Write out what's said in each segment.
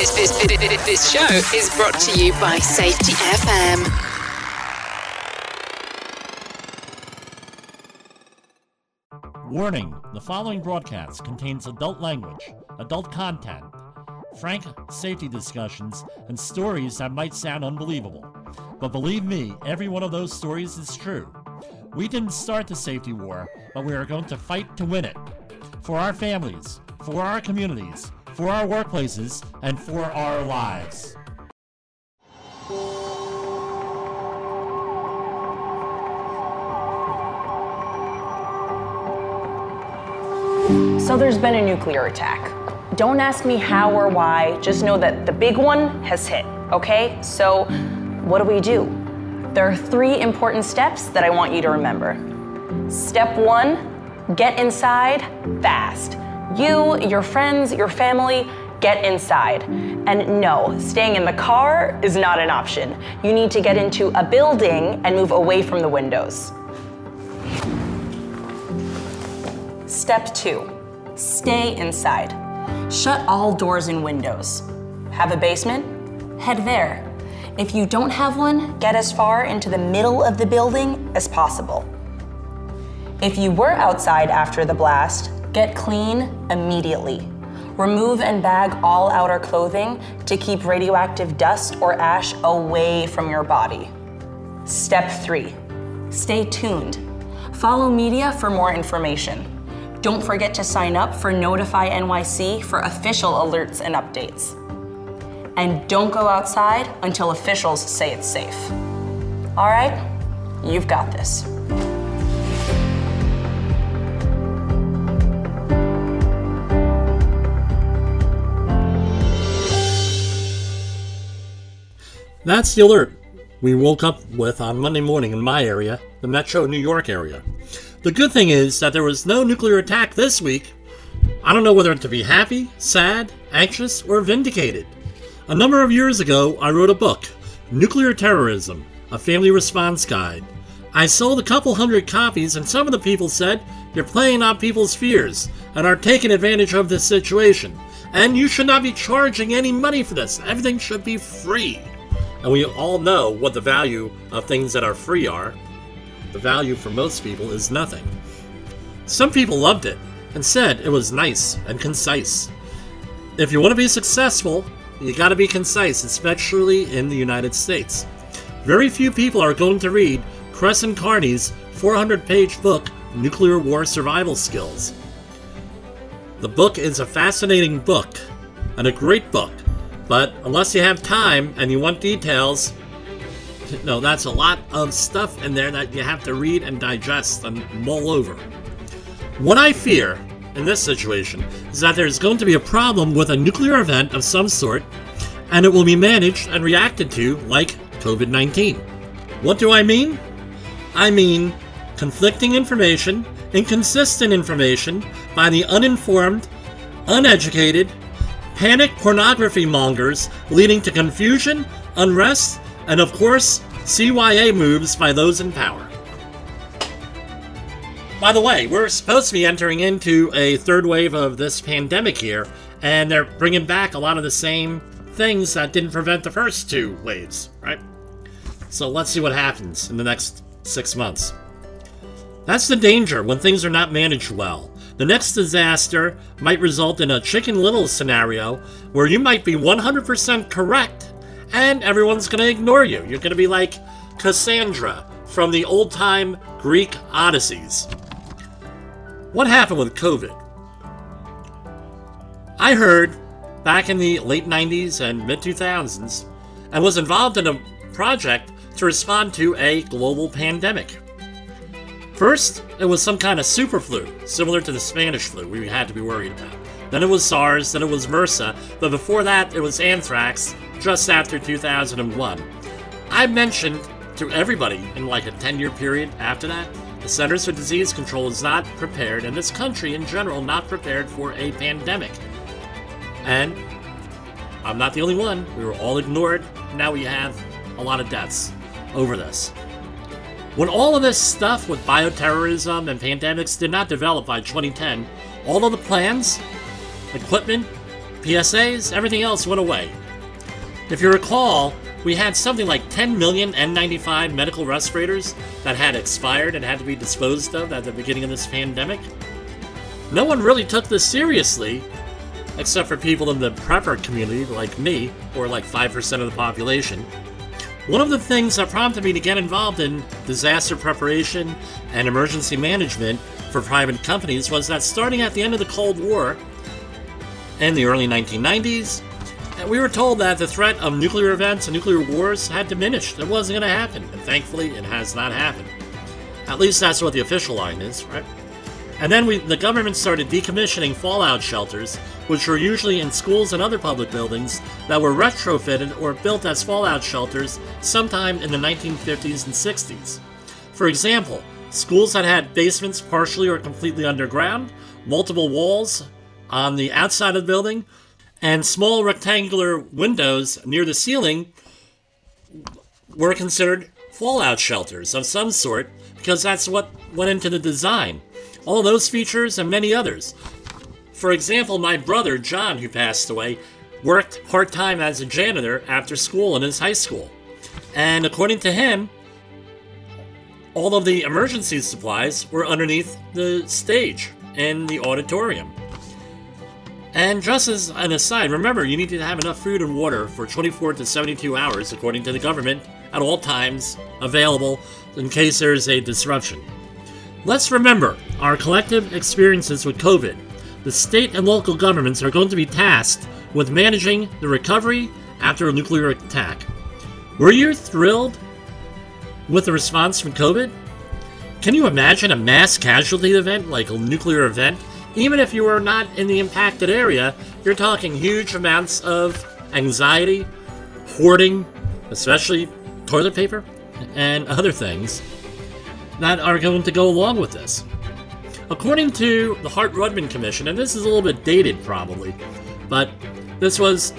This, this, this, show is brought to you by Safety FM. Warning the following broadcast contains adult language, adult content, frank safety discussions, and stories that might sound unbelievable. But believe me, every one of those stories is true. We didn't start the safety war, but we are going to fight to win it. For our families, for our communities, for our workplaces, and for our lives. So there's been a nuclear attack. Don't ask me how or why, just know that the big one has hit, okay? So what do we do? There are three important steps that I want you to remember. Step one get inside fast. You, your friends, your family, get inside. And no, staying in the car is not an option. You need to get into a building and move away from the windows. Step two stay inside. Shut all doors and windows. Have a basement? Head there. If you don't have one, get as far into the middle of the building as possible. If you were outside after the blast, get clean immediately. Remove and bag all outer clothing to keep radioactive dust or ash away from your body. Step three stay tuned. Follow media for more information. Don't forget to sign up for Notify NYC for official alerts and updates. And don't go outside until officials say it's safe. All right? You've got this. That's the alert we woke up with on Monday morning in my area, the metro New York area. The good thing is that there was no nuclear attack this week. I don't know whether to be happy, sad, anxious, or vindicated. A number of years ago, I wrote a book, Nuclear Terrorism A Family Response Guide. I sold a couple hundred copies, and some of the people said, You're playing on people's fears and are taking advantage of this situation. And you should not be charging any money for this. Everything should be free. And we all know what the value of things that are free are. The value for most people is nothing. Some people loved it and said it was nice and concise. If you want to be successful, you gotta be concise, especially in the United States. Very few people are going to read Cresson Kearny's 400 page book, Nuclear War Survival Skills. The book is a fascinating book and a great book but unless you have time and you want details, no, that's a lot of stuff in there that you have to read and digest and mull over. What I fear in this situation is that there's going to be a problem with a nuclear event of some sort, and it will be managed and reacted to like COVID 19. What do I mean? I mean conflicting information, inconsistent information by the uninformed, uneducated, panic pornography mongers, leading to confusion, unrest, and of course, CYA moves by those in power. By the way, we're supposed to be entering into a third wave of this pandemic here, and they're bringing back a lot of the same things that didn't prevent the first two waves, right? So let's see what happens in the next six months. That's the danger when things are not managed well. The next disaster might result in a Chicken Little scenario where you might be 100% correct and everyone's going to ignore you. You're going to be like Cassandra from the old time Greek Odysseys. What happened with COVID? I heard back in the late 90s and mid 2000s and was involved in a project to respond to a global pandemic. First, it was some kind of super flu, similar to the Spanish flu we had to be worried about. Then it was SARS, then it was MRSA, but before that it was anthrax, just after 2001. I mentioned to everybody in like a 10 year period after that, the Centers for Disease Control is not prepared, and this country in general not prepared for a pandemic. And I'm not the only one. We were all ignored. Now we have a lot of deaths over this. When all of this stuff with bioterrorism and pandemics did not develop by 2010, all of the plans, equipment, PSAs, everything else went away. If you recall, we had something like 10 million N95 medical respirators that had expired and had to be disposed of at the beginning of this pandemic. No one really took this seriously, except for people in the prepper community like me, or like 5% of the population. One of the things that prompted me to get involved in disaster preparation and emergency management for private companies was that starting at the end of the Cold War in the early 1990s, we were told that the threat of nuclear events and nuclear wars had diminished. It wasn't going to happen, and thankfully, it has not happened. At least that's what the official line is, right? And then we, the government started decommissioning fallout shelters, which were usually in schools and other public buildings that were retrofitted or built as fallout shelters sometime in the 1950s and 60s. For example, schools that had basements partially or completely underground, multiple walls on the outside of the building, and small rectangular windows near the ceiling were considered fallout shelters of some sort because that's what went into the design. All those features and many others. For example, my brother, John, who passed away, worked part time as a janitor after school in his high school. And according to him, all of the emergency supplies were underneath the stage in the auditorium. And just as an aside, remember you need to have enough food and water for 24 to 72 hours, according to the government, at all times available in case there is a disruption. Let's remember our collective experiences with COVID. The state and local governments are going to be tasked with managing the recovery after a nuclear attack. Were you thrilled with the response from COVID? Can you imagine a mass casualty event like a nuclear event even if you are not in the impacted area, you're talking huge amounts of anxiety, hoarding, especially toilet paper, and other things that are going to go along with this. According to the Hart Rudman Commission, and this is a little bit dated probably, but this was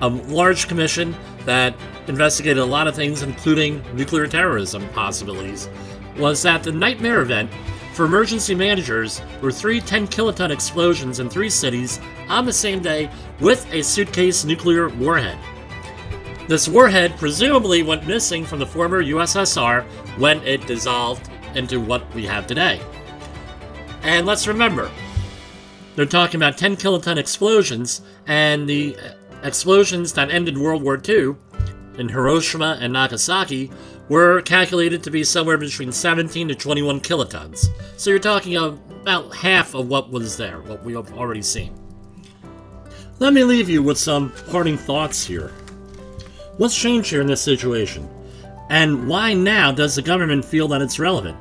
a large commission that investigated a lot of things, including nuclear terrorism possibilities, was that the nightmare event for emergency managers were three 10 kiloton explosions in three cities on the same day with a suitcase nuclear warhead. This warhead presumably went missing from the former USSR when it dissolved into what we have today. And let's remember, they're talking about 10 kiloton explosions, and the explosions that ended World War II in Hiroshima and Nagasaki were calculated to be somewhere between 17 to 21 kilotons. So you're talking about half of what was there, what we have already seen. Let me leave you with some parting thoughts here. What's changed here in this situation? And why now does the government feel that it's relevant?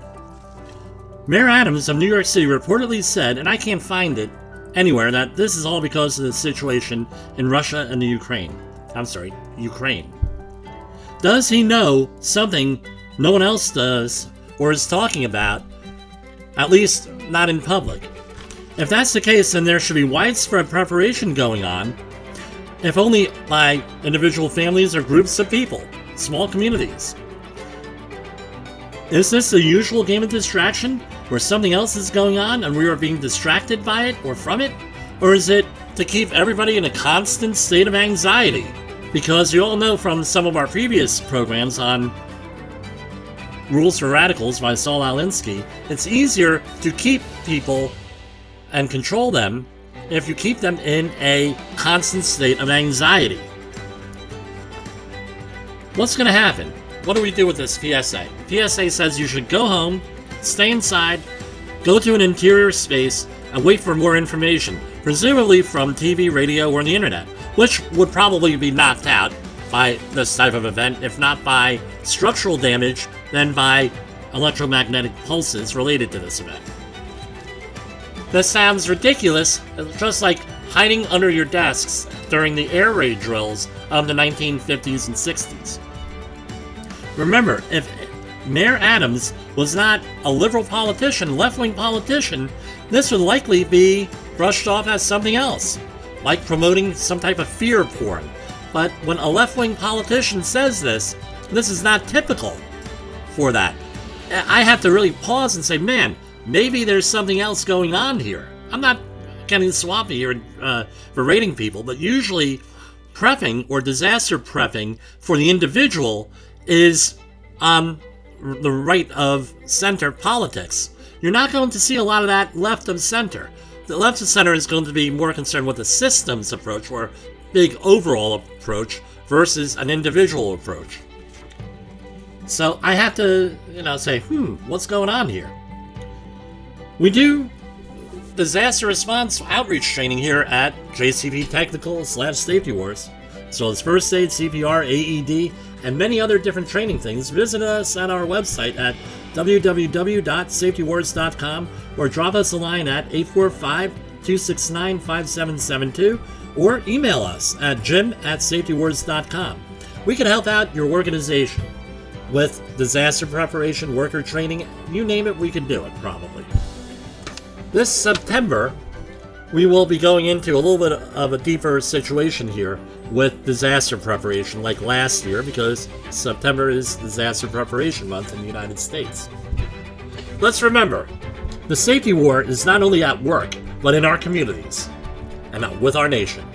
Mayor Adams of New York City reportedly said, and I can't find it anywhere, that this is all because of the situation in Russia and the Ukraine. I'm sorry, Ukraine. Does he know something no one else does or is talking about, at least not in public? If that's the case, then there should be widespread preparation going on, if only by individual families or groups of people, small communities. Is this the usual game of distraction where something else is going on and we are being distracted by it or from it? Or is it to keep everybody in a constant state of anxiety? Because you all know from some of our previous programs on Rules for Radicals by Saul Alinsky, it's easier to keep people and control them if you keep them in a constant state of anxiety. What's going to happen? What do we do with this PSA? PSA says you should go home, stay inside, go to an interior space, and wait for more information, presumably from TV, radio, or the internet which would probably be knocked out by this type of event, if not by structural damage, then by electromagnetic pulses related to this event. This sounds ridiculous, just like hiding under your desks during the air raid drills of the 1950s and 60s. Remember, if Mayor Adams was not a liberal politician, left wing politician, this would likely be brushed off as something else like promoting some type of fear porn. But when a left wing politician says this, this is not typical for that. I have to really pause and say, man, maybe there's something else going on here. I'm not getting swampy here uh, for rating people, but usually prepping or disaster prepping for the individual is on the right of center politics. You're not going to see a lot of that left of center. The left of center is going to be more concerned with the systems approach or big overall approach versus an individual approach. So I have to, you know, say, hmm, what's going on here? We do disaster response outreach training here at JCV Technical slash Safety Wars. So it's first aid, CPR, AED, and many other different training things. Visit us at our website at www.safetywars.com or drop us a line at 845 269 5772 or email us at jim at safetywars.com. We can help out your organization with disaster preparation, worker training, you name it, we can do it probably. This September, we will be going into a little bit of a deeper situation here with disaster preparation like last year because September is disaster preparation month in the United States. Let's remember, the safety war is not only at work, but in our communities and with our nation.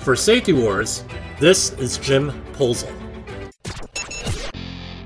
For Safety Wars, this is Jim Polzel.